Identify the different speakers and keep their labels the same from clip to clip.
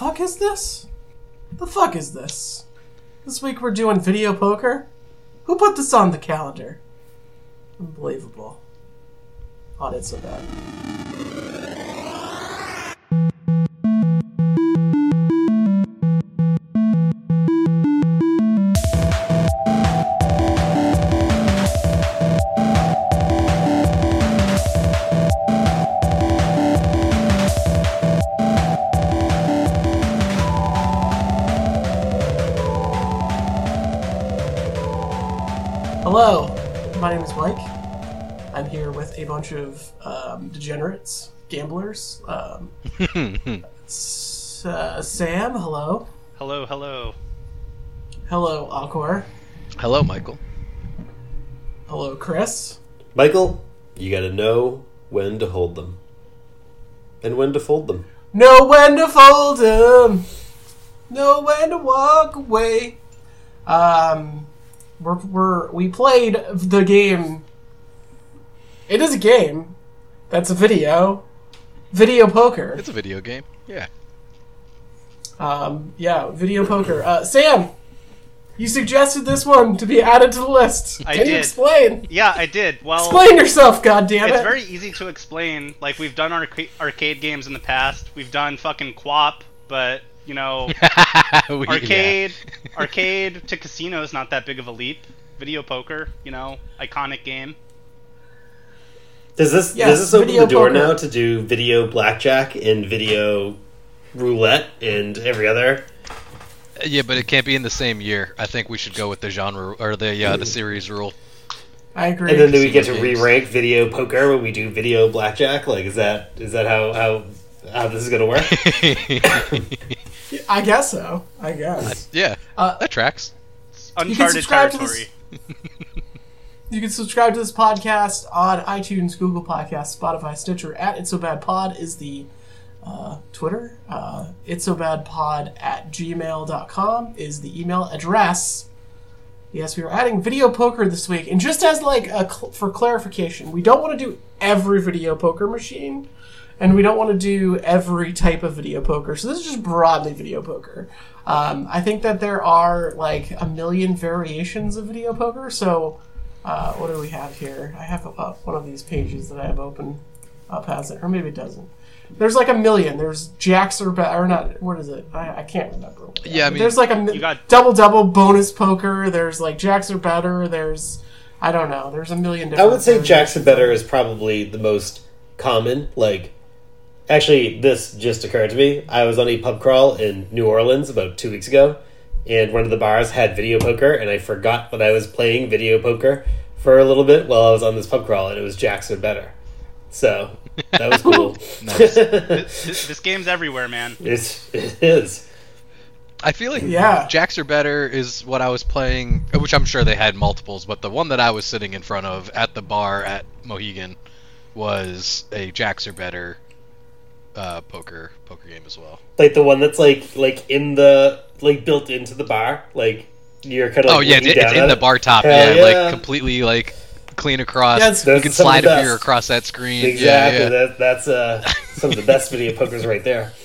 Speaker 1: fuck is this? The fuck is this? This week we're doing video poker? Who put this on the calendar? Unbelievable. On it so bad. Um, uh, Sam, hello.
Speaker 2: Hello, hello.
Speaker 1: Hello, Alcor.
Speaker 3: Hello, Michael.
Speaker 1: Hello, Chris.
Speaker 4: Michael, you gotta know when to hold them and when to fold them.
Speaker 1: Know when to fold 'em. Know when to walk away. Um, we're, we're we played the game. It is a game. That's a video. Video poker.
Speaker 3: It's a video game. Yeah.
Speaker 1: Um, yeah, video poker. Uh, Sam, you suggested this one to be added to the list.
Speaker 2: I
Speaker 1: Can you
Speaker 2: did.
Speaker 1: explain?
Speaker 2: Yeah, I did. Well,
Speaker 1: Explain yourself, goddamn it.
Speaker 2: it's very easy to explain. Like we've done arca- arcade games in the past. We've done fucking QWOP, but you know,
Speaker 3: We-
Speaker 2: arcade, arcade to casino is not that big of a leap. Video poker, you know, iconic game.
Speaker 4: Does this
Speaker 1: Yes,
Speaker 4: does this open the door
Speaker 1: poker.
Speaker 4: now to do video blackjack and video roulette and every other?
Speaker 3: Yeah. yeah, but it can't be in the same year. I think we should go with the genre or the uh, the series rule.
Speaker 1: I agree.
Speaker 4: And then do we get to re-rank video poker when we do video blackjack? Like, is that is that how how how this is gonna work?
Speaker 1: I guess so. I guess.
Speaker 3: yeah,
Speaker 1: Uh,
Speaker 3: that tracks.
Speaker 2: It's
Speaker 1: can
Speaker 2: uncharted
Speaker 1: subscribe to
Speaker 2: territory.
Speaker 1: You can subscribe to this podcast on iTunes, Google Podcasts, Spotify, Stitcher. At It's So Bad Pod is the uh, Twitter. Uh, it's So Bad Pod at gmail.com is the email address. Yes, we are adding video poker this week. And just as like cl- for clarification, we don't want to do every video poker machine. And we don't want to do every type of video poker. So this is just broadly video poker. Um, I think that there are like a million variations of video poker. So uh, what do we have here? I have uh, one of these pages that I have open up has it, or maybe it doesn't. There's like a million. There's jacks or ba- or not. What is it? I, I can't remember.
Speaker 3: Yeah. I mean,
Speaker 1: there's like a mi-
Speaker 2: you got-
Speaker 1: double double bonus poker. There's like jacks are better. There's I don't know. There's a million.
Speaker 4: I would say
Speaker 1: jacks
Speaker 4: Jackson Better is probably the most common. Like, actually, this just occurred to me. I was on a pub crawl in New Orleans about two weeks ago, and one of the bars had video poker, and I forgot that I was playing video poker for a little bit while I was on this pub crawl, and it was Jacks or Better. So that was cool.
Speaker 3: Nice.
Speaker 2: this, this game's everywhere, man.
Speaker 4: it's it is.
Speaker 3: I feel like
Speaker 1: Yeah.
Speaker 3: Jacks are better is what I was playing, which I'm sure they had multiples, but the one that I was sitting in front of at the bar at Mohegan was a Jacks are better uh, poker poker game as well.
Speaker 4: like the one that's like like in the like built into the bar. Like you're kind of.
Speaker 3: oh yeah, it's, it's in the bar top. Yeah,
Speaker 4: yeah.
Speaker 3: like completely like clean across.
Speaker 1: Yeah, it's-
Speaker 3: you can
Speaker 4: are some of
Speaker 3: slide
Speaker 4: the
Speaker 3: a beer across that screen.
Speaker 4: Exactly.
Speaker 3: Yeah, yeah.
Speaker 4: That, that's uh, some of the best video pokers right there.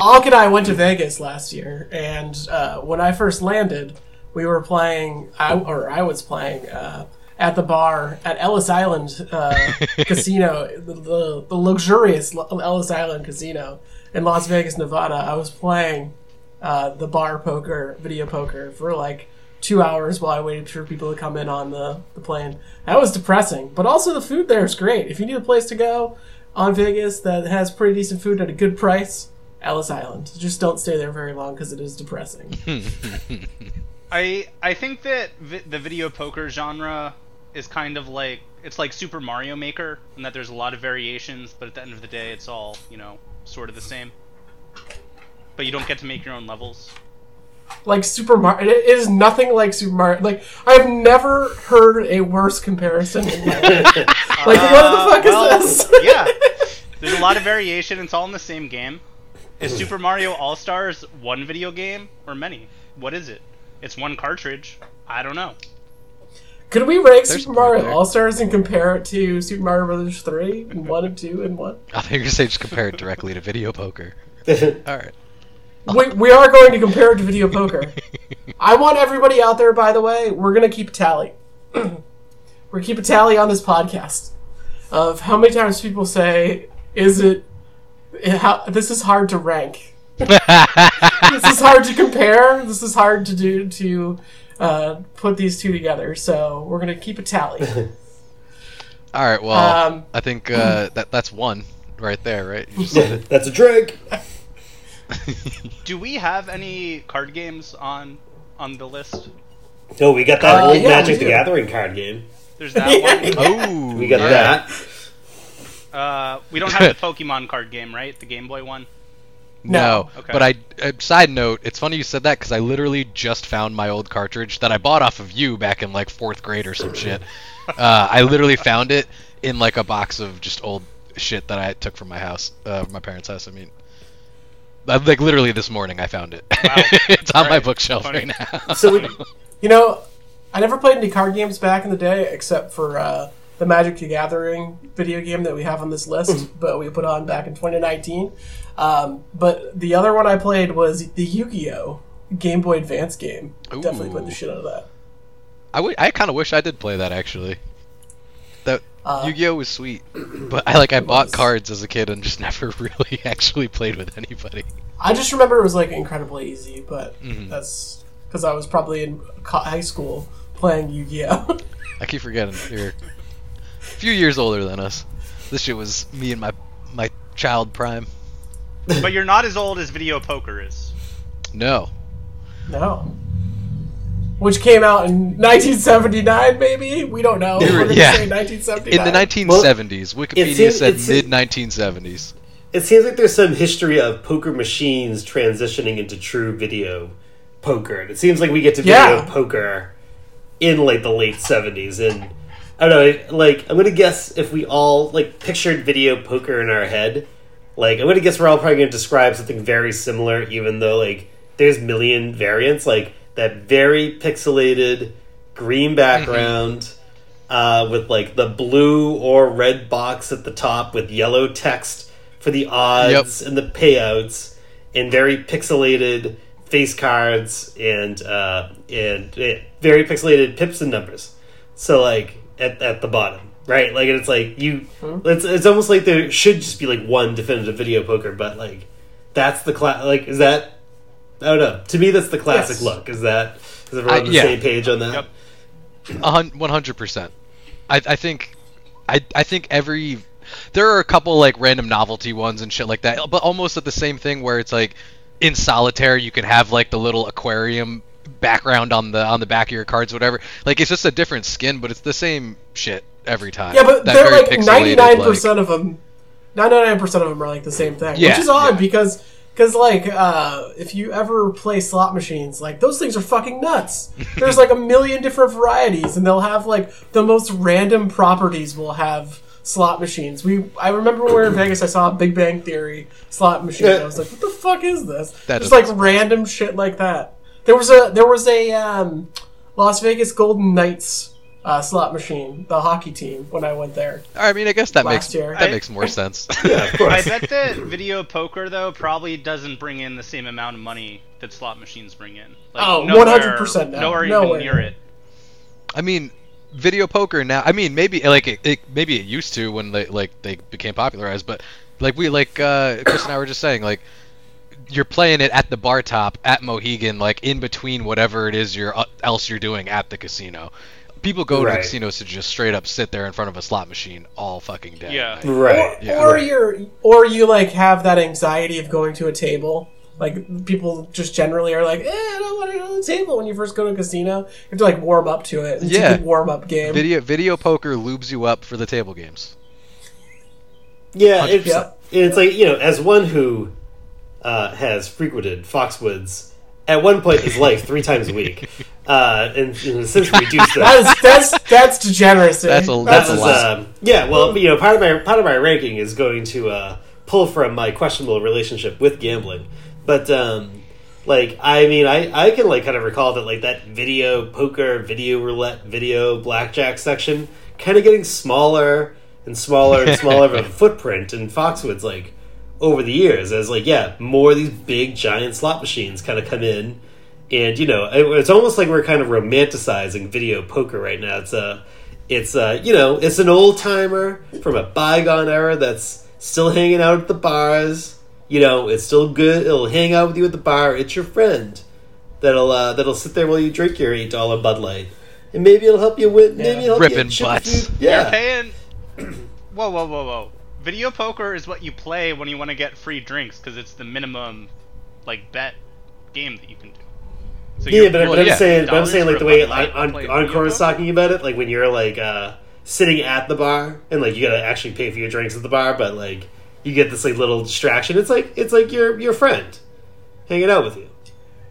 Speaker 1: Alk and I went to Vegas last year, and uh, when I first landed, we were playing, I, or I was playing uh, at the bar at Ellis Island uh, Casino, the, the, the luxurious Ellis Island Casino in Las Vegas, Nevada. I was playing uh, the bar poker, video poker, for like two hours while I waited for people to come in on the, the plane. That was depressing, but also the food there is great. If you need a place to go on Vegas that has pretty decent food at a good price, Ellis Island. Just don't stay there very long because it is depressing.
Speaker 2: I I think that vi- the video poker genre is kind of like it's like Super Mario Maker, and that there's a lot of variations, but at the end of the day, it's all you know, sort of the same. But you don't get to make your own levels.
Speaker 1: like Super Mario, it is nothing like Super Mario. Like I've never heard a worse comparison. In my life. like what the fuck uh,
Speaker 2: well,
Speaker 1: is this?
Speaker 2: yeah, there's a lot of variation. It's all in the same game. Is mm. Super Mario All Stars one video game or many? What is it? It's one cartridge. I don't know.
Speaker 1: Could we rank
Speaker 3: There's
Speaker 1: Super Mario. All Stars and compare it to Super Mario Brothers Three and one and two and one?
Speaker 3: I think you're saying just compare it directly to video poker. All right.
Speaker 1: We, we are going to compare it to video poker. I want everybody out there, by the way, we're going to keep a tally. we're going keep a tally on this podcast of how many times people say, is it, how, this is hard to rank. this is hard to compare. This is hard to do, to uh, put these two together. So we're going to keep a tally.
Speaker 3: All right. Well,
Speaker 1: Um,
Speaker 3: I think uh, that that's one right there, right? You just said
Speaker 4: That's a drink.
Speaker 3: It.
Speaker 2: Do we have any card games on on the list?
Speaker 4: No, we got that
Speaker 1: Uh,
Speaker 4: old
Speaker 1: yeah, we
Speaker 4: Magic the
Speaker 1: do.
Speaker 4: Gathering card game.
Speaker 2: There's that one.
Speaker 3: oh,
Speaker 4: We got
Speaker 3: yeah.
Speaker 4: that.
Speaker 2: Uh, we don't have the Pokemon card game, right? The Game Boy one.
Speaker 3: No,
Speaker 2: No. Okay.
Speaker 3: but I. Uh, side note: It's funny you said that because I literally just found my old cartridge that I bought off of you back in like fourth grade or some shit. Uh, I literally found it in like a box of just old shit that I took from my house, uh, my parents' house. I mean, like literally this morning I found it.
Speaker 2: Wow.
Speaker 3: it's on my bookshelf
Speaker 2: Funny.
Speaker 3: right now.
Speaker 4: So we,
Speaker 1: You know, I never played any card games back in the day except for uh, the Magic the Gathering video game that we have on this list, but we put on back in 2019. Um, but the other one I played was the Yu Gi Oh! Game Boy Advance game. Definitely played the shit out of that.
Speaker 3: I, w- I kind of wish I did play that actually. That
Speaker 1: Uh,
Speaker 3: Yu-Gi-Oh was sweet, but I like I bought
Speaker 1: was.
Speaker 3: cards as a kid and just never really actually played with anybody.
Speaker 1: I just remember it was like incredibly easy, but
Speaker 3: Mhm.
Speaker 1: that's because I was probably in high school playing Yu Gi Oh!
Speaker 3: I keep forgetting you're a few years older than us. This shit was me and my my child prime.
Speaker 2: But you're not as old as Video Poker is.
Speaker 3: No,
Speaker 1: no. Which came out in 1979, maybe? We don't know. We're gonna
Speaker 3: Yeah.
Speaker 1: say 1979.
Speaker 3: in the 1970s. Wikipedia
Speaker 4: seems-
Speaker 3: said mid 1970s.
Speaker 4: it seems like there's some history of poker machines transitioning into true video poker. And it seems like we get to video
Speaker 1: Yeah.
Speaker 4: poker in like the late 70s. And I don't know, like, I'm going to guess if we all like pictured video poker in our head, like, I'm going to guess we're all probably going to describe something very similar, even though like there's million variants. Like, that very pixelated green background uh, with like the blue or red box at the top with yellow text for the odds and the payouts, and very pixelated face cards and uh, and eh, very pixelated pips and numbers. So like at, at the bottom, right? Like it's like you, it's it's almost like there should just be like one definitive video poker, but like that's the class. Like is that? I don't know. To me, that's the classic
Speaker 1: Yes.
Speaker 4: look. Is that? Is everyone
Speaker 3: I-
Speaker 4: on the
Speaker 3: yeah.
Speaker 4: same page on that?
Speaker 2: Yep.
Speaker 3: One hundred percent. I I think I I think every there are a couple like random novelty ones and shit like that, but almost at the same thing where it's like in solitaire you can have like the little aquarium background on the on the back of your cards, whatever. Like it's just a different skin, but it's the same shit every time.
Speaker 1: Yeah, but
Speaker 3: That
Speaker 1: they're like ninety nine percent of them. Ninety nine percent of them are like the same thing,
Speaker 3: Yeah,
Speaker 1: which is odd
Speaker 3: yeah.
Speaker 1: because because like uh, if you ever play slot machines, like those things are fucking nuts. There's like a million different varieties, and they'll have like the most random properties. Will have slot machines. We I remember when we were in Vegas, I saw a Big Bang Theory slot machine. I was like, what the fuck is this?
Speaker 3: That
Speaker 1: Just like random shit like that. There was a there was a um, Las Vegas Golden Knights uh, slot machine, the hockey team, when I went there.
Speaker 3: I mean, I guess that makes
Speaker 1: year.
Speaker 3: that
Speaker 2: I-
Speaker 3: makes more sense.
Speaker 4: Yeah,
Speaker 2: I bet that video poker though probably doesn't bring in the same amount of money that slot machines bring in. Like,
Speaker 1: Oh, 100% no.
Speaker 2: Nowhere
Speaker 1: No
Speaker 2: even
Speaker 1: way.
Speaker 2: near it.
Speaker 3: I mean, video poker now. I mean, maybe like it, it maybe it used to when they like they became popularized, but like we like uh, Chris and I were just saying, like you're playing it at the bar top at Mohegan, like in between whatever it is you're uh, else you're doing at the casino. People go to
Speaker 4: Right.
Speaker 3: the casinos to just straight up sit there in front of a slot machine all fucking day.
Speaker 2: Yeah.
Speaker 4: Right.
Speaker 1: Or,
Speaker 3: Yeah.
Speaker 1: or you're or you like have that anxiety of going to a table. Like people just generally are like, eh, I don't want to go to the table when you first go to a casino. You have to like warm up to it. It's
Speaker 3: Yeah.
Speaker 1: a warm up game.
Speaker 3: Video video poker lubes you up for the table games.
Speaker 4: Yeah, it's,
Speaker 1: Yeah.
Speaker 4: it's like you know, as one who uh, has frequented Foxwoods at one point in his life three times a week, uh, and, and since reduced
Speaker 1: that
Speaker 4: that.
Speaker 1: is that's that's degeneracy.
Speaker 3: That's a-
Speaker 4: That's
Speaker 3: that's a
Speaker 4: his,
Speaker 3: lot.
Speaker 4: um, yeah. Well, you know, part of my part of my ranking is going to uh, pull from my questionable relationship with gambling, but um, like I mean, I I can like kind of recall that like that video poker, video roulette, video blackjack section kind of getting smaller and smaller and smaller of a footprint, and Foxwoods like over the years as like yeah, more of these big giant slot machines kind of come in, and you know it- it's almost like we're kind of romanticizing video poker right now. It's a it's a you know it's an old timer from a bygone era that's still hanging out at the bars. You know it's still good. It'll hang out with you at the bar. It's your friend that'll uh, that'll sit there while you drink your eight dollar Bud Light, and maybe it'll help you win. Maybe it'll help
Speaker 3: Ripping
Speaker 4: you chip a
Speaker 3: butts.
Speaker 4: few-
Speaker 2: You're
Speaker 4: Yeah,
Speaker 2: paying. whoa, whoa, whoa, whoa! Video poker is what you play when you want to get free drinks because it's the minimum, like bet game that you can do. So
Speaker 4: yeah,
Speaker 2: you're-
Speaker 4: but,
Speaker 2: you're
Speaker 4: but I'm
Speaker 3: yeah.
Speaker 4: saying, but I'm saying like the way on, on, Encore is talking about it, like when you're like uh, sitting at the bar and like you gotta actually pay for your drinks at the bar, but like you get this like little distraction. It's like it's like your your friend hanging out with you.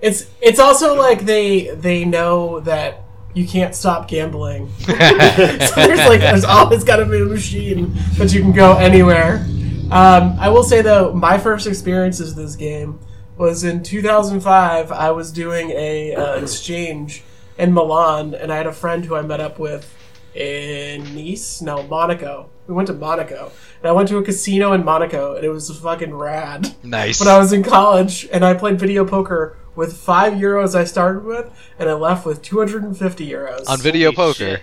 Speaker 1: It's it's also like they they know that you can't stop gambling. so there's like there's always got to be a machine that you can go anywhere. Um, I will say though, my first experiences with this game was in 2005. I was doing a uh, exchange in Milan, and I had a friend who I met up with in Nice, no Monaco. We went to Monaco, and I went to a casino in Monaco, and it was fucking rad
Speaker 3: Nice.
Speaker 1: when I was in college, and I played video poker with five euros I started with, and I left with 250 euros.
Speaker 3: on video
Speaker 2: Holy
Speaker 3: poker.
Speaker 2: shit.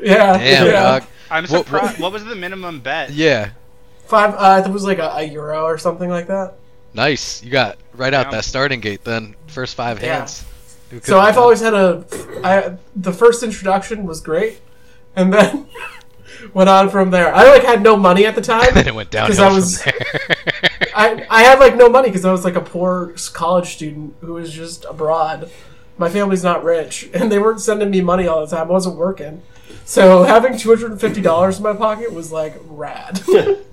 Speaker 1: yeah,
Speaker 3: Damn,
Speaker 1: yeah.
Speaker 3: dog.
Speaker 2: I'm surprised. What, was the minimum bet?
Speaker 3: Yeah.
Speaker 1: Five. Uh, it was like a, a euro or something like that.
Speaker 3: Nice. You got right out
Speaker 2: Yeah.
Speaker 3: that starting gate then. First five hands. Who
Speaker 1: So I've
Speaker 3: done-
Speaker 1: always had a. I the first introduction was great, and then went on from there. I like had no money at the time.
Speaker 3: then it went downhill
Speaker 1: 'cause I was-
Speaker 3: from there.
Speaker 1: I I had like no money because I was like a poor college student who was just abroad. My family's not rich, and they weren't sending me money all the time. I wasn't working, so having two hundred and fifty dollars in my pocket was like rad.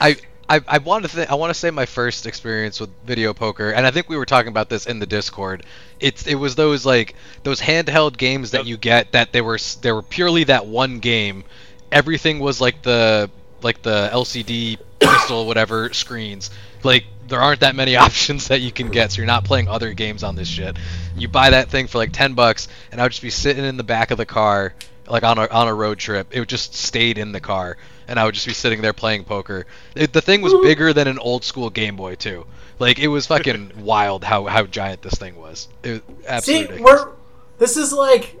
Speaker 3: I, I, I want to th- I want to say my first experience with video poker, and I think we were talking about this in the Discord. It's it was those like those handheld games that
Speaker 2: Yep.
Speaker 3: you get that they were they were purely that one game. Everything was like the like the LCD crystal whatever screens. Like there aren't that many options that you can get, so you're not playing other games on this shit. You buy that thing for like ten bucks, and I would just be sitting in the back of the car, like on a on a road trip. It would just stayed in the car, and I would just be sitting there playing poker. It, the thing was bigger than an old school Game Boy too. Like it was fucking wild how how giant this thing was. It
Speaker 1: See,
Speaker 3: absolutely ridiculous.
Speaker 1: we're this is like.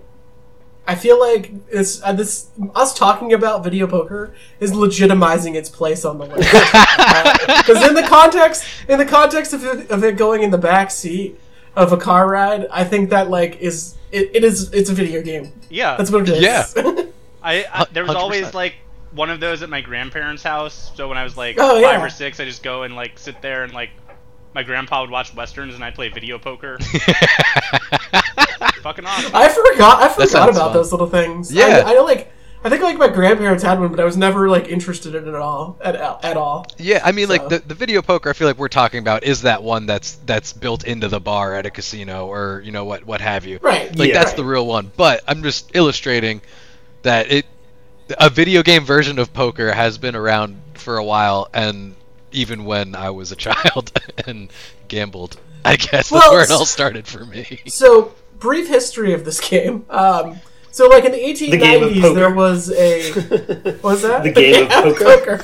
Speaker 1: I feel like it's uh, this us talking about video poker is legitimizing its place on the list because in the context in the context of it, of it going in the back seat of a car ride, I think that like is it, it is it's a video game.
Speaker 2: Yeah.
Speaker 1: That's what it is.
Speaker 3: Yeah.
Speaker 2: I, I there was
Speaker 3: 100%.
Speaker 2: always like one of those at my grandparents' house. So when I was like
Speaker 1: Oh,
Speaker 2: five
Speaker 1: yeah.
Speaker 2: or six, I just go and like sit there and like my grandpa would watch westerns and I'd play video poker. Fucking awesome.
Speaker 1: I forgot. I forgot about
Speaker 3: fun.
Speaker 1: those little things.
Speaker 3: Yeah.
Speaker 1: I, I like. I think like my grandparents had one, but I was never like interested in it at all. At, at all.
Speaker 3: Yeah, I mean, like the, the video poker. I feel like we're talking about is that one that's that's built into the bar at a casino or you know what what have you.
Speaker 1: Right.
Speaker 3: Like
Speaker 4: Yeah.
Speaker 3: that's
Speaker 1: right.
Speaker 3: the real one. But I'm just illustrating that it a video game version of poker has been around for a while, and even when I was a child and gambled, I guess
Speaker 1: Well,
Speaker 3: that's where it all started for me.
Speaker 1: So, brief history of this game. Um, so, like in the 1890s,
Speaker 4: The game of poker.
Speaker 1: there was a what was that
Speaker 4: The game of poker?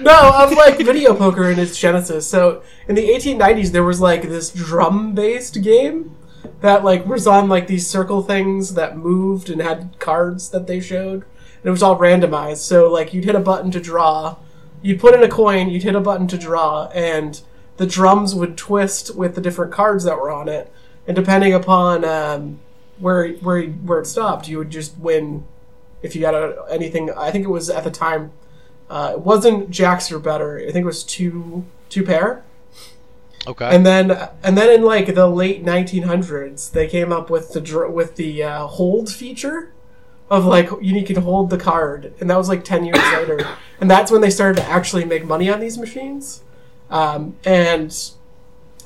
Speaker 1: no, of like video poker in its genesis. So, in the 1890s, there was like this drum-based game that like was on like these circle things that moved and had cards that they showed. And it was all randomized. So, like you'd hit a button to draw, you'd put in a coin, you'd hit a button to draw, and the drums would twist with the different cards that were on it. And depending upon um, where where where it stopped, you would just win if you got a, anything. I think it was at the time. Uh, it wasn't jacks or better. I think it was two two pair.
Speaker 3: Okay.
Speaker 1: And then and then in like the late 1900s, they came up with the with the uh, hold feature of like you can hold the card, and that was like 10 years later, and that's when they started to actually make money on these machines. Um, and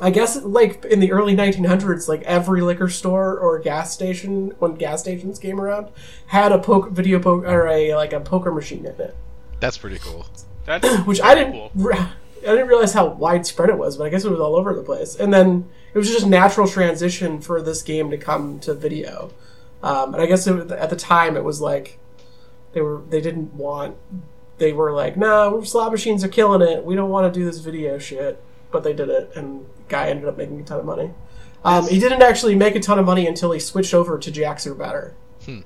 Speaker 1: I guess like in the early 1900s, like every liquor store or gas station, when gas stations came around, had a poke video poker or a like a poker machine in it
Speaker 3: that's pretty cool.
Speaker 2: That's
Speaker 1: which I didn't
Speaker 2: cool.
Speaker 1: re- I didn't realize how widespread it was, but I guess it was all over the place. And then it was just a natural transition for this game to come to video. Um, and I guess it, was- at the time it was like they were they didn't want they were like, "No, slot machines are killing it. We don't want to do this video shit." But they did it, and guy ended up making a ton of money. Um, he didn't actually make a ton of money until he switched over to Jacks or better. The-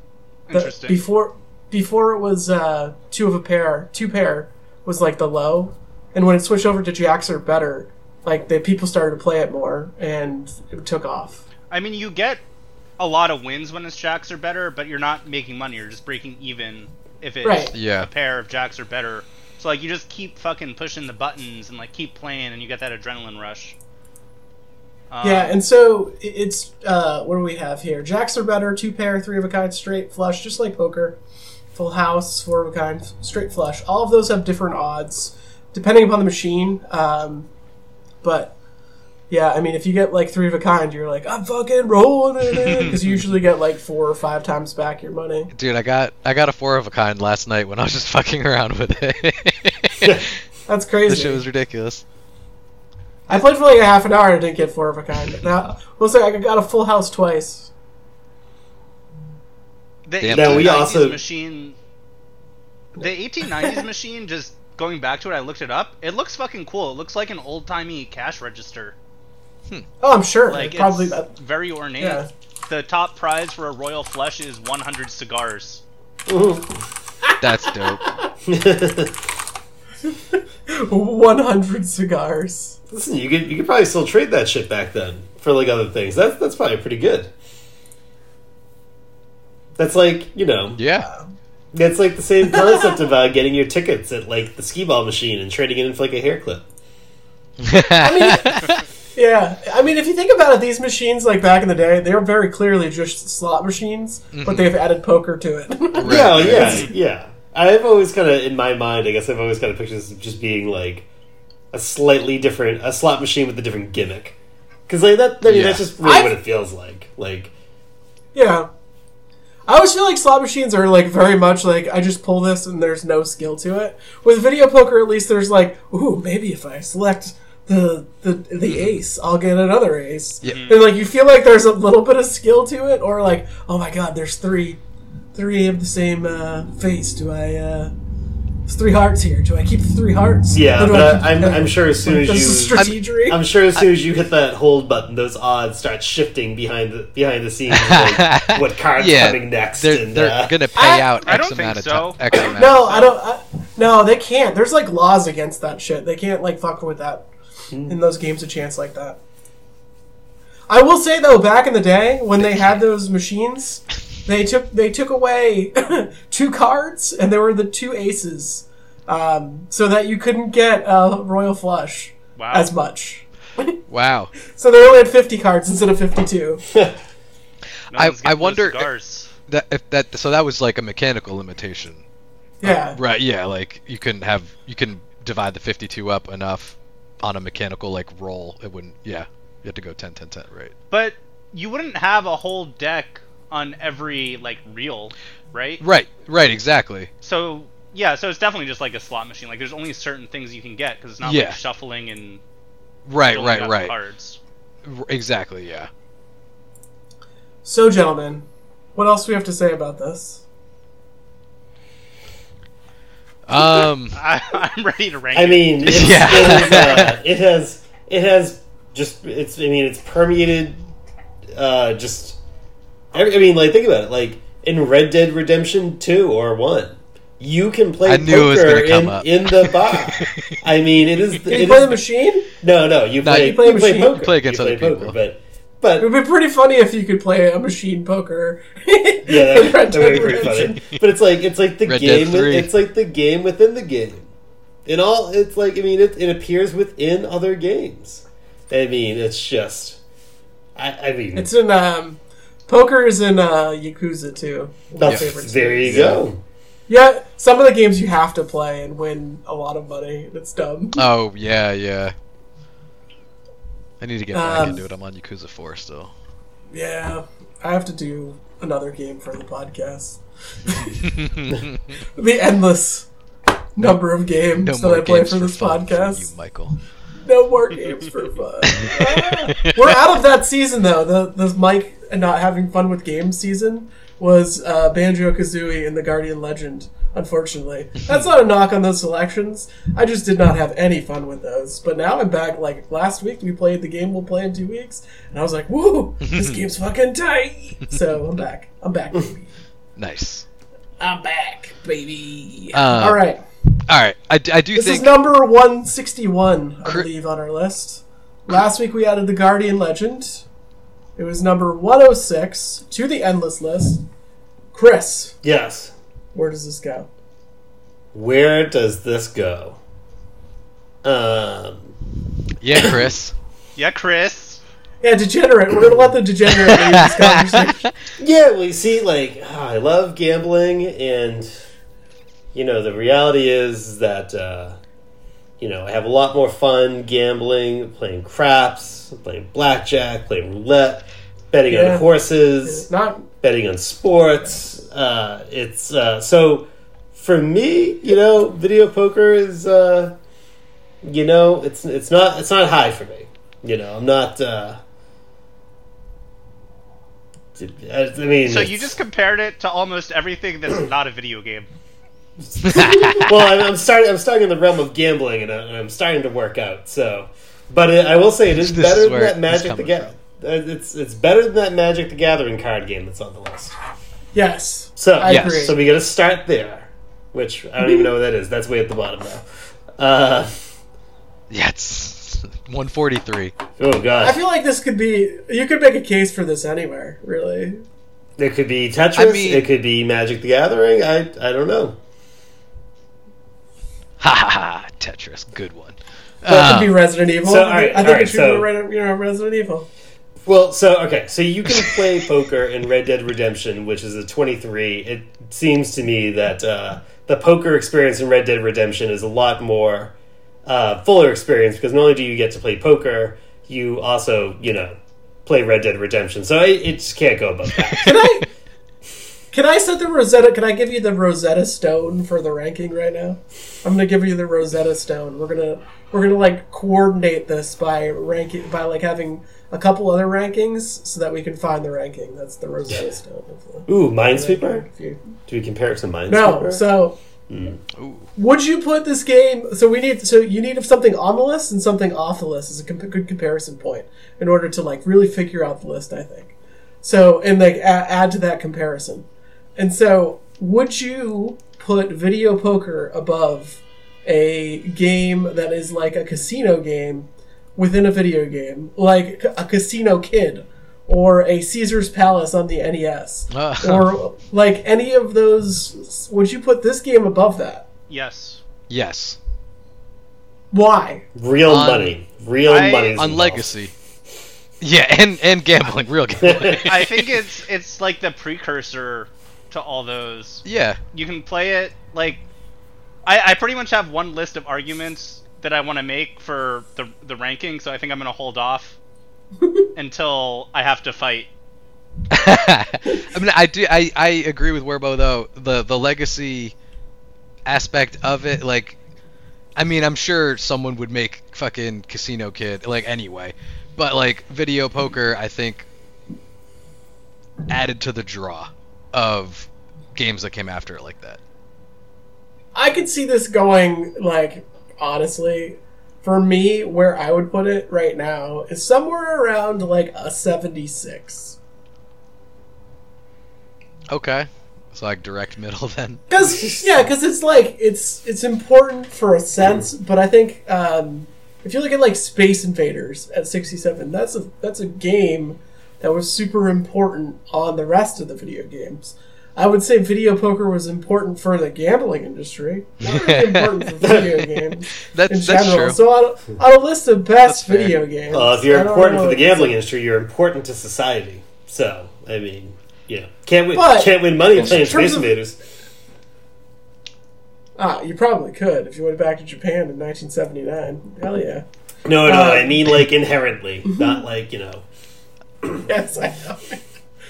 Speaker 2: Interesting.
Speaker 1: before before it was uh, two of a pair, two pair was like the low, and when it switched over to Jacks or better, like the people started to play it more, and it took off.
Speaker 2: I mean, you get a lot of wins when its jacks are better, but you're not making money. You're just breaking even if it's
Speaker 1: Right.
Speaker 3: Yeah.
Speaker 2: a pair of jacks are better. So like you just keep fucking pushing the buttons and like keep playing, and you get that adrenaline rush. Um,
Speaker 1: Yeah, and so it's uh, what do we have here? Jacks are better, two pair, three of a kind, straight flush, just like poker. Full house, four of a kind, straight flush. All of those have different odds depending upon the machine. Um, but yeah, I mean, if you get like three of a kind, you're like, I'm fucking rolling it because you usually get like four or five times back your money.
Speaker 3: Dude, I got I got a four of a kind last night when I was just fucking around with it.
Speaker 1: That's
Speaker 3: crazy.
Speaker 1: crazy.
Speaker 3: shit was ridiculous.
Speaker 1: I played for like a half an hour and I didn't get four of a kind. Now, we'll say I got a full house twice.
Speaker 2: The
Speaker 3: Damn.
Speaker 4: Now, we
Speaker 2: 1890s
Speaker 4: also-
Speaker 2: machine. The 1890s machine, just going back to it, I looked it up. It looks fucking cool. It looks like an old timey cash register.
Speaker 1: Oh, I'm sure.
Speaker 2: Like
Speaker 1: Probably that.
Speaker 2: very ornate.
Speaker 1: Yeah.
Speaker 2: The top prize for a royal flush is 100 cigars. Ooh.
Speaker 3: That's dope.
Speaker 1: 100 cigars.
Speaker 4: Listen, you could you could probably still trade that shit back then for like other things. That's that's probably pretty good. That's like you know,
Speaker 3: Yeah.
Speaker 4: that's like the same concept of uh, getting your tickets at like the skee ball machine and trading it in for like a hair clip.
Speaker 1: Yeah, I mean, if you think about it, these machines, like back in the day, they were very clearly just slot machines, but mm-hmm. they've added poker to it.
Speaker 4: Yeah, yeah, yeah. I've always kind of, in my mind, I guess I've always kind of pictured this just being like a slightly different, a slot machine with a different gimmick. Because like that, I mean,
Speaker 3: Yeah.
Speaker 4: that's just really
Speaker 1: I've-
Speaker 4: what it feels like. Like,
Speaker 1: yeah. I always feel like slot machines are like very much like I just pull this and there's no skill to it. With video poker, at least there's like, ooh, maybe if I select the the the ace, I'll get another ace.
Speaker 3: Yeah.
Speaker 1: And like you feel like there's a little bit of skill to it, or like, oh my god, there's three three of the same uh, face. Do I? uh There's three hearts here. Do I keep the three hearts?
Speaker 4: yeah, but
Speaker 1: I
Speaker 4: I,
Speaker 1: keep
Speaker 4: I'm, I'm sure as soon as
Speaker 1: This
Speaker 4: you,
Speaker 1: is strategery.
Speaker 4: I'm sure as soon as you hit that hold button, those odds start shifting behind the behind the scenes. Like what cards
Speaker 3: Yeah,
Speaker 4: coming next?
Speaker 3: They're,
Speaker 4: and,
Speaker 3: they're
Speaker 4: uh,
Speaker 3: gonna pay
Speaker 1: I-
Speaker 3: out
Speaker 2: I
Speaker 3: X
Speaker 2: don't
Speaker 3: amount
Speaker 2: think
Speaker 3: of
Speaker 2: so.
Speaker 3: time. Amount.
Speaker 1: No, I don't. I, no, they can't. There's like laws against that shit. They can't like fuck with that in those games of chance like that. I will say though, back in the day when they had those machines, they took they took away two cards, and there were the two aces, um, so that you couldn't get a royal flush
Speaker 2: Wow.
Speaker 1: as much.
Speaker 3: Wow.
Speaker 1: So they only had fifty cards instead of fifty-two.
Speaker 3: I- I wonder-
Speaker 2: Cigars.
Speaker 3: That if that so that was like a mechanical limitation.
Speaker 1: Yeah,
Speaker 3: Right, yeah, like you couldn't have you can divide the 52 up enough on a mechanical like roll. It wouldn't yeah. You had to go 10 10 10, right?
Speaker 2: But you wouldn't have a whole deck on every like reel, right?
Speaker 3: Right, right, exactly.
Speaker 2: So yeah, so it's definitely just like a slot machine. Like there's only certain things you can get because it's not
Speaker 3: Yeah.
Speaker 2: like shuffling and
Speaker 3: Right, right, right.
Speaker 2: cards.
Speaker 3: Exactly, yeah.
Speaker 1: So, gentlemen, what else do we have to say about this?
Speaker 3: Um
Speaker 2: I, I'm ready to rank.
Speaker 4: I mean, it's,
Speaker 3: Yeah.
Speaker 4: it, is, uh, it has it has just it's. I mean, it's permeated. Uh, just I I mean, like think about it. Like in Red Dead Redemption Two or One, you can play
Speaker 3: I knew it was
Speaker 4: poker
Speaker 3: come
Speaker 4: in,
Speaker 3: up.
Speaker 4: in the bar. I mean, it is.
Speaker 1: Can you
Speaker 4: it
Speaker 1: play
Speaker 4: is-
Speaker 1: the machine?
Speaker 4: No, no, you
Speaker 3: No,
Speaker 4: play.
Speaker 3: you
Speaker 4: You
Speaker 1: play
Speaker 4: play, poker.
Speaker 3: You play against
Speaker 4: You
Speaker 3: other
Speaker 4: poker,
Speaker 3: people.
Speaker 4: but
Speaker 1: It would be pretty funny if you could play a machine poker.
Speaker 4: yeah, that,
Speaker 1: Red
Speaker 4: that would be pretty
Speaker 1: Redemption.
Speaker 4: funny. But it's like it's like the
Speaker 3: Red
Speaker 4: game. with- It's like the game within the game. In all, it's like I mean, it, it appears within other games. I mean, it's just. I, I mean,
Speaker 1: It's in um, poker is in uh, Yakuza too.
Speaker 4: that's,
Speaker 1: favorites.
Speaker 4: there you
Speaker 3: Yeah.
Speaker 4: go.
Speaker 1: Yeah, some of the games you have to play and win a lot of money. It's dumb.
Speaker 3: Oh, yeah, yeah. I need to get back
Speaker 1: Um,
Speaker 3: into it. I'm on Yakuza 4 still.
Speaker 1: Yeah, I have to do another game for the podcast. the endless number of games
Speaker 3: no
Speaker 1: that I play for this podcast.
Speaker 3: you, Michael.
Speaker 1: No more games for fun. Ah. We're out of that season though. The the Mike and not having fun with games season was uh, Banjo Kazooie and the Guardian Legend Unfortunately, that's not a knock on those selections. I just did not have any fun with those. But now I'm back. Like last week, we played the game we'll play in two weeks, and I was like, "Woo, this game's fucking tight." So I'm back. I'm back, baby.
Speaker 3: Nice.
Speaker 1: I'm back, baby.
Speaker 3: Uh,
Speaker 1: All right.
Speaker 3: All right. I do
Speaker 1: This
Speaker 3: think
Speaker 1: is number 161, I
Speaker 3: Cri-
Speaker 1: believe, on our list. Last week we added the Guardian Legend. It was number 106 to the endless list. Chris,
Speaker 4: Yes.
Speaker 1: Where does this go?
Speaker 4: Where does this go? Um,
Speaker 3: yeah, Chris.
Speaker 2: Yeah, Chris.
Speaker 1: Yeah, degenerate. We're gonna let the degenerate lead this conversation.
Speaker 4: yeah, well, you see, like, ah, I love gambling, and, you know, the reality is that, uh, you know, I have a lot more fun gambling, playing craps, playing blackjack, playing roulette, betting
Speaker 1: Yeah.
Speaker 4: on horses.
Speaker 1: Not
Speaker 4: betting on sports. Uh, it's uh, so for me, you know, video poker is, uh, you know, it's it's not it's not high for me. You know, I'm not. Uh, I I mean,
Speaker 2: So you just compared it to almost everything that's not a video game.
Speaker 4: well, I'm, I'm starting. I'm starting in the realm of gambling, and, I, and I'm starting to work out. So, but it, I will say it is
Speaker 3: This
Speaker 4: better
Speaker 3: is
Speaker 4: than that Magic the
Speaker 3: coming
Speaker 4: Ga- uh, It's it's better than that Magic the Gathering card game that's on the list.
Speaker 1: yes.
Speaker 4: So
Speaker 1: I
Speaker 3: Yes.
Speaker 1: agree.
Speaker 4: So we got to start there, which I don't even know what that is. That's way at the bottom now. Uh,
Speaker 3: Yeah, it's 143.
Speaker 4: oh god.
Speaker 1: I feel like this could be. You could make a case for this anywhere, really.
Speaker 4: it could be Tetris.
Speaker 3: I mean-
Speaker 4: it could be Magic the Gathering. I I don't know.
Speaker 3: Ha ha ha. Tetris. Good one.
Speaker 1: That it
Speaker 3: Uh,
Speaker 1: could be Resident Evil.
Speaker 4: so, all right,
Speaker 1: I think
Speaker 4: all right,
Speaker 1: it should
Speaker 4: so-
Speaker 1: be Re- you know, Resident Evil.
Speaker 4: Well, so okay, so you can play poker in Red Dead Redemption, which is a twenty-three. It seems to me that uh, the poker experience in Red Dead Redemption is a lot more uh, fuller experience because not only do you get to play poker, you also you know play Red Dead Redemption. So it, it just can't go above that.
Speaker 1: Can I? Can I set the Rosetta? Can I give you the Rosetta Stone for the ranking right now? I'm gonna give you the Rosetta Stone. We're gonna we're gonna like coordinate this by ranking by like having a couple other rankings so that we can find the ranking. That's the Rosetta Stone.
Speaker 4: Ooh, Minesweeper.
Speaker 1: If you-
Speaker 4: Do we compare it to Minesweeper?
Speaker 1: No, so hmm.
Speaker 3: ooh.
Speaker 1: would you put this game? So we need so you need something on the list and something off the list as a comp- good comparison point in order to like really figure out the list. I think. So and like a- add to that comparison. And so would you put video poker above a game that is like a casino game within a video game, like a Casino Kid or a Caesar's Palace on the NES?
Speaker 3: Uh,
Speaker 1: or like any of those would you put this game above that
Speaker 2: Yes.
Speaker 3: yes.
Speaker 1: why
Speaker 4: real
Speaker 3: On-
Speaker 4: money, real money
Speaker 3: On Legacy. Yeah, and and gambling, real gambling.
Speaker 2: I think it's it's like the precursor to all those.
Speaker 3: yeah.
Speaker 2: You can play it like I, I pretty much have one list of arguments that I want to make for the the ranking, so I think I'm gonna hold off until I have to fight.
Speaker 3: I mean, I do. I, I agree with Werbo though. The the legacy aspect of it, like, I mean, I'm sure someone would make fucking Casino Kid like anyway, but like video poker, I think added to the draw of games that came after it like that.
Speaker 1: i could see this going like honestly for me where i would put it right now is somewhere around like a 76
Speaker 3: Okay, so like direct middle then.
Speaker 1: because yeah because it's like it's it's important for a sense but i think um if you look at like space invaders at 67 that's a that's a game that was super important on the rest of the video games i would say video poker was important for the gambling industry not really important for video games in
Speaker 3: That's that's
Speaker 1: general
Speaker 3: true.
Speaker 1: so on a, on a list of best
Speaker 3: That's fair.
Speaker 1: video games
Speaker 4: Well, if you're important for the
Speaker 1: if it's
Speaker 4: gambling industry, you're important to society. So, I mean, yeah, can't win,
Speaker 1: But-
Speaker 4: can't win money playing Space
Speaker 1: of-
Speaker 4: Invaders.
Speaker 1: ah you probably could if you went back to japan in 1979 hell yeah
Speaker 4: No, no,
Speaker 1: Uh,
Speaker 4: I mean like inherently, not like you know.
Speaker 1: yes i know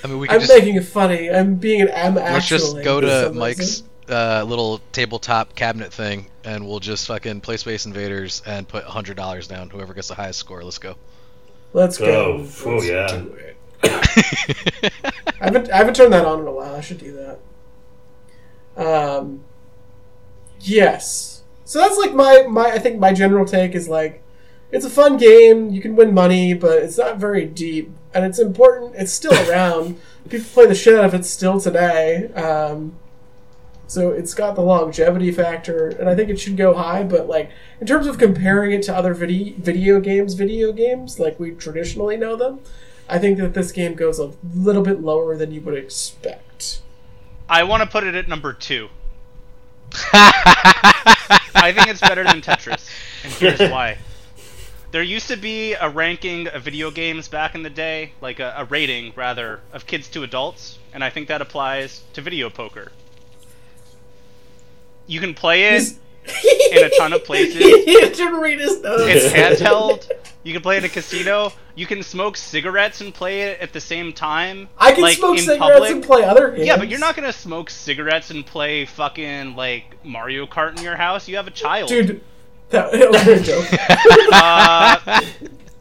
Speaker 3: I mean, we could
Speaker 1: I'm
Speaker 3: just
Speaker 1: making it funny. I'm being an I'm
Speaker 3: let's just go to Mike's uh, little tabletop cabinet thing, and we'll just fucking play Space Invaders and put hundred dollars down. Whoever gets the highest score, let's go.
Speaker 1: Let's go.
Speaker 4: Oh,
Speaker 1: Let's
Speaker 4: oh, yeah.
Speaker 1: I haven't I haven't turned that on in a while. I should do that. Um, Yes. So that's like my my I think my general take is like it's a fun game. You can win money, but it's not very deep, and it's important. It's still around. People play the shit out of it still today. Um, so it's got the longevity factor, and I think it should go high. But like in terms of comparing it to other video video games, video games like we traditionally know them, I think that this game goes a little bit lower than you would expect.
Speaker 2: I want to put it at number two. I think it's better than Tetris, and here's why. There used to be a ranking of video games back in the day, like a, a rating rather, of kids to adults, and I think that applies to video poker. You can play it in a ton of places.
Speaker 1: he didn't read his notes.
Speaker 2: It's handheld. You can play it in a casino. You can smoke cigarettes and play it at the same time.
Speaker 1: I can
Speaker 2: like,
Speaker 1: smoke
Speaker 2: in
Speaker 1: cigarettes
Speaker 2: public.
Speaker 1: and play other games.
Speaker 2: Yeah, but you're not gonna smoke cigarettes and play fucking like Mario Kart in your house. You have a child.
Speaker 1: dude. That, that was a joke.
Speaker 2: Uh,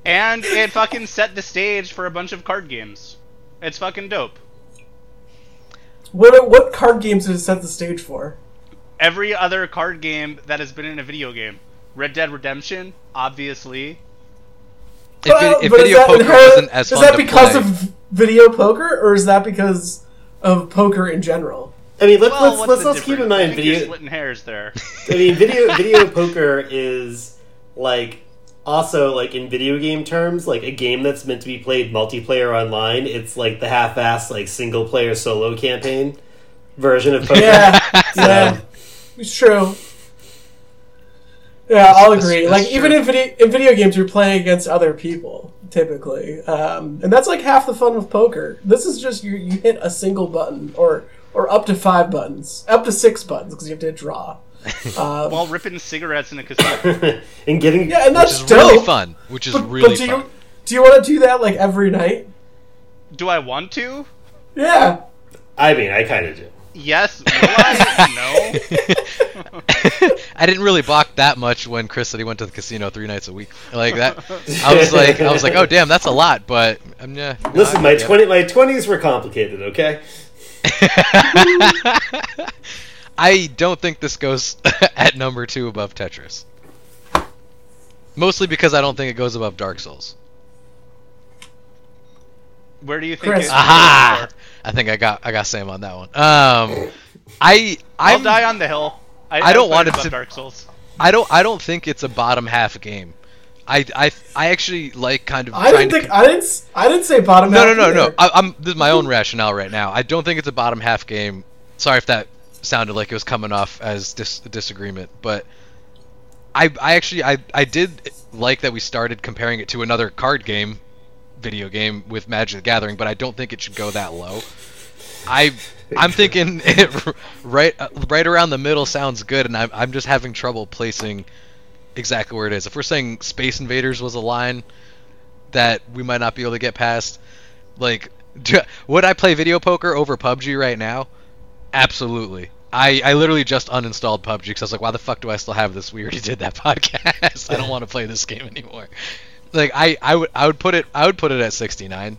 Speaker 2: and it fucking set the stage for a bunch of card games. It's fucking dope.
Speaker 1: what what card games did it set the stage for?
Speaker 2: Every other card game that has been in a video game. Red Dead Redemption, obviously.
Speaker 3: If,
Speaker 1: Well,
Speaker 3: if
Speaker 1: but
Speaker 3: video
Speaker 1: that
Speaker 3: poker
Speaker 1: inherent-
Speaker 3: wasn't as
Speaker 1: Is
Speaker 3: fun
Speaker 1: that
Speaker 3: to
Speaker 1: because
Speaker 3: play,
Speaker 1: of video poker, or is that because of poker in general?
Speaker 4: I mean, let's
Speaker 2: Well,
Speaker 4: let's let's, let's keep in mind video.
Speaker 2: splitting hairs there.
Speaker 4: I mean, video video poker is like also like in video game terms, like a game that's meant to be played multiplayer online. It's like the half-assed like single player solo campaign version of poker.
Speaker 1: Yeah,
Speaker 4: So,
Speaker 1: yeah, it's true. Yeah, I'll agree.
Speaker 3: that's
Speaker 1: like even in video in video games, you're playing against other people typically, um, and that's like half the fun with poker. This is just you you hit a single button or or up to five buttons, up to six buttons because you have to draw. Um,
Speaker 2: While ripping cigarettes in a casino.
Speaker 4: and getting
Speaker 1: yeah, and
Speaker 3: which
Speaker 1: that's
Speaker 3: is really fun. Which is
Speaker 1: But,
Speaker 3: really
Speaker 1: but do
Speaker 3: fun.
Speaker 1: you do you want to do that like every night?
Speaker 2: Do I want to?
Speaker 1: Yeah.
Speaker 4: I mean, I kind of do.
Speaker 2: Yes. Will I? No.
Speaker 3: I didn't really balk that much when Chris said he went to the casino three nights a week. Like that, I was like, I was like, oh damn, that's a lot. But um, yeah. no,
Speaker 4: Listen,
Speaker 3: I-
Speaker 4: my twenty my twenties were complicated. Okay.
Speaker 3: I don't think this goes at number two above Tetris. Mostly because I don't think it goes above Dark Souls.
Speaker 2: Where do you think
Speaker 1: Chris.
Speaker 2: it?
Speaker 3: Aha! I think I got I got Sam on that one. Um, I
Speaker 2: I'll
Speaker 3: I'm,
Speaker 2: die on the hill. I,
Speaker 3: I don't want it to-
Speaker 2: Dark Souls.
Speaker 3: I don't I don't think it's a bottom half game. I I I actually like kind of
Speaker 1: I didn't think I didn't I didn't say bottom half.
Speaker 3: No, no,
Speaker 1: half
Speaker 3: no, no.
Speaker 1: either.
Speaker 3: I, I'm this is my own rationale right now. I don't think it's a bottom half game. Sorry if that sounded like it was coming off as dis- disagreement, but I, I actually, I, I did like that we started comparing it to another card game, video game with Magic the Gathering, but I don't think it should go that low. I, I'm thinking it right, uh, right around the middle sounds good, and I'm, I'm just having trouble placing exactly where it is. If we're saying Space Invaders was a line that we might not be able to get past, like, do, would I play video poker over PUBG right now? Absolutely. I, I literally just uninstalled PUBG because I was like, why the fuck do I still have this? We already did that podcast. I don't want to play this game anymore. Like I, I would I would put it I would put it at 69.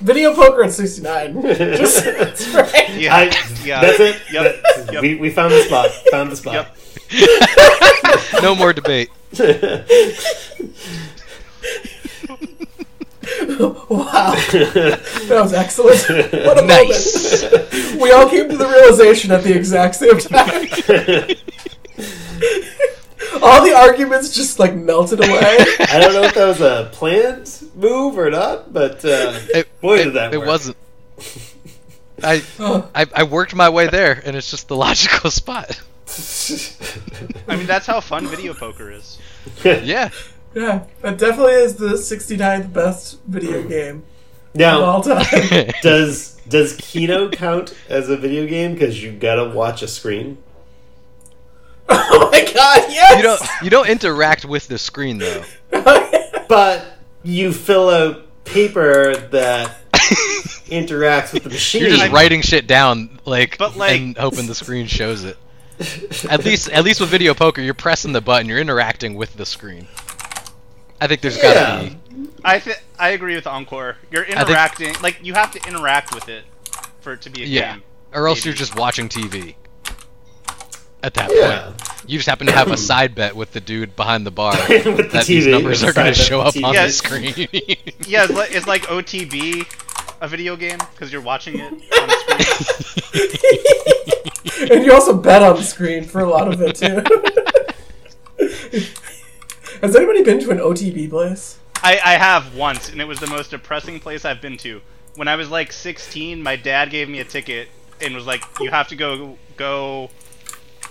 Speaker 1: Video poker at 69. Just that's right.
Speaker 2: Yeah.
Speaker 4: I,
Speaker 2: yeah.
Speaker 4: That's it.
Speaker 2: Yep.
Speaker 4: That-
Speaker 2: Yep.
Speaker 4: We, we found the spot. Found the spot.
Speaker 3: No more debate.
Speaker 1: Wow. That was excellent. What a
Speaker 3: Nice.
Speaker 1: moment. We all came to the realization at the exact same time. all the arguments just like melted away.
Speaker 4: I don't know if that was a planned move or not, but uh,
Speaker 3: It,
Speaker 4: boy,
Speaker 3: it,
Speaker 4: did that
Speaker 3: it
Speaker 4: work.
Speaker 3: wasn't. I,
Speaker 1: Oh,
Speaker 3: I I worked my way there, and it's just the logical spot.
Speaker 2: I mean, that's how fun video poker is.
Speaker 3: Yeah.
Speaker 1: yeah, that definitely is the 69th best video game of all time.
Speaker 4: does does Keno count as a video game? Because you gotta watch a screen.
Speaker 1: oh my god, yes!
Speaker 3: You don't you don't interact with the screen though.
Speaker 4: But you fill out paper that interacts with the machine.
Speaker 3: You're just writing shit down, like,
Speaker 2: But, like-
Speaker 3: and hoping the screen shows it. At least, at least with video poker, you're pressing the button, you're interacting with the screen. I think there's gotta
Speaker 4: Yeah.
Speaker 3: be.
Speaker 2: I th- I agree with Encore. You're
Speaker 3: think-
Speaker 2: interacting, like you have to interact with it for it to be a
Speaker 3: Yeah.
Speaker 2: game.
Speaker 3: Or else you're just watching TV. at that
Speaker 4: Yeah.
Speaker 3: point. You just happen to have a side bet with the dude behind the bar
Speaker 4: With the
Speaker 3: that these numbers
Speaker 4: with
Speaker 3: are going to show up
Speaker 4: with
Speaker 3: on
Speaker 2: TV.
Speaker 3: the screen.
Speaker 2: Yeah, it's like, it's like OTB, a video game, because you're watching it on the screen.
Speaker 1: and you also bet on the screen for a lot of it too. Has anybody been to an OTB place?
Speaker 2: I, I have once, and it was the most depressing place I've been to. When I was like 16, my dad gave me a ticket and was like, "You have to go go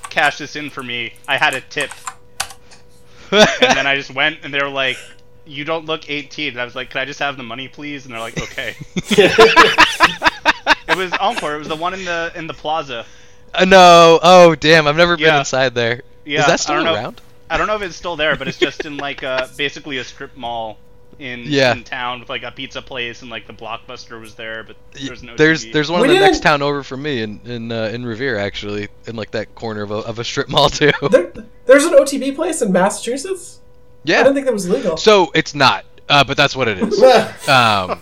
Speaker 2: cash this in for me." I had a tip, and then I just went, and they were like, "You don't look 18." And I was like, "Can I just have the money, please?" And they're like, "Okay." it was Encore. It was the one in the in the plaza.
Speaker 3: Uh, no, oh damn, I've never been
Speaker 2: Yeah.
Speaker 3: inside there.
Speaker 2: Yeah,
Speaker 3: Is that
Speaker 2: I
Speaker 3: still
Speaker 2: don't know.
Speaker 3: around?
Speaker 2: I don't know if it's still there, but it's just in like uh basically a strip mall in
Speaker 3: Yeah.
Speaker 2: in town with like a pizza place and like the blockbuster was there, but there's no
Speaker 3: there's
Speaker 2: TV.
Speaker 3: there's one
Speaker 1: We
Speaker 3: in the next
Speaker 1: didn't-
Speaker 3: town over from me in in uh, in Revere actually in like that corner of a, of a strip mall too.
Speaker 1: There, there's an OTB place in Massachusetts. I
Speaker 3: yeah.
Speaker 1: didn't think that was legal.
Speaker 3: So it's not, uh, but that's what it is. Um,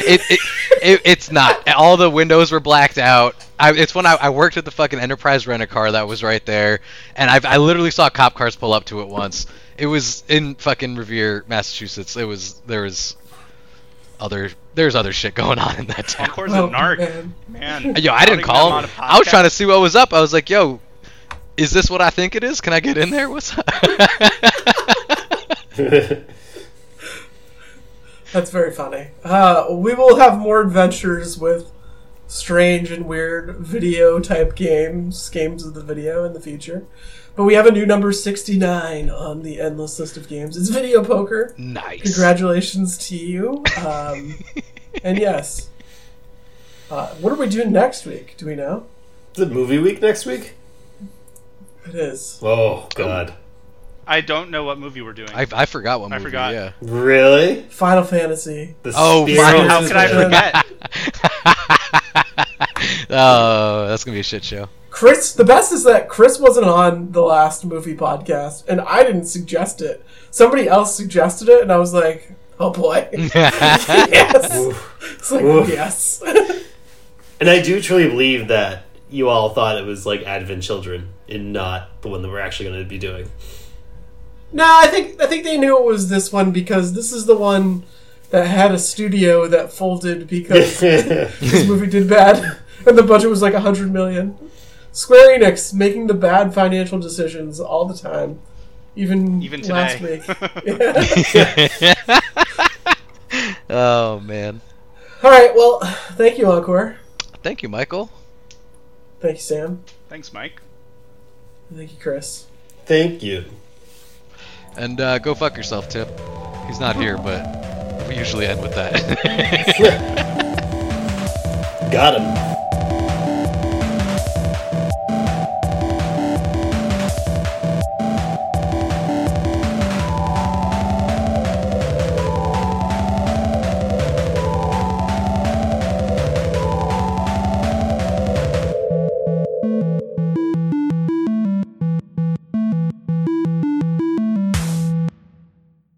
Speaker 3: it, it, it it's not. All the windows were blacked out. I, it's when I, I worked at the fucking Enterprise rent a car that was right there, and I've, I literally saw cop cars pull up to it once. It was in fucking Revere, Massachusetts. It was there was other there's other shit going on in that town.
Speaker 2: Encore's
Speaker 1: Oh,
Speaker 2: a narc,
Speaker 1: man.
Speaker 2: man.
Speaker 3: Yo, I didn't call him. I was trying to see what was up. I was like, yo, is this what I think it is? Can I get in there? What's up?
Speaker 1: That's very funny. Uh, we will have more adventures with strange and weird video type games, games of the video in the future. But we have a new number 69 on the endless list of games. It's video poker.
Speaker 3: nice.
Speaker 1: Congratulations to you. Um, and yes. Uh, what are we doing next week? Do we know?
Speaker 4: Is it movie week next week?
Speaker 1: It is.
Speaker 4: Oh God,
Speaker 2: I don't know what movie we're doing.
Speaker 3: I, I forgot what
Speaker 2: I
Speaker 3: movie.
Speaker 2: forgot.
Speaker 3: Yeah.
Speaker 4: really?
Speaker 1: Final Fantasy.
Speaker 4: The
Speaker 3: Oh,
Speaker 4: Spirit
Speaker 3: Final
Speaker 4: of
Speaker 2: How could I
Speaker 4: Destruction?
Speaker 2: forget?
Speaker 3: oh, that's gonna be a shit show.
Speaker 1: Chris, the best is that Chris wasn't on the last movie podcast, and I didn't suggest it. Somebody else suggested it, and I was like, "Oh boy, yes!"
Speaker 4: Oof.
Speaker 1: It's like
Speaker 4: Oof.
Speaker 1: yes.
Speaker 4: And I do truly believe that you all thought it was like Advent Children and not the one that we're actually going to be doing.
Speaker 1: no, I think I think they knew it was this one because this is the one that had a studio that folded because this movie did bad, and the budget was like a hundred million. Square Enix making the bad financial decisions all the time, even
Speaker 2: Even
Speaker 1: last
Speaker 2: today.
Speaker 1: week.
Speaker 3: Oh man.
Speaker 1: All right, well, thank you, Encore.
Speaker 3: Thank you, Michael.
Speaker 1: Thank you, Sam.
Speaker 2: Thanks, Mike.
Speaker 1: Thank you, Chris.
Speaker 4: Thank you.
Speaker 3: And uh, go fuck yourself, Tip. He's not here, but we usually end with that.
Speaker 4: Got him.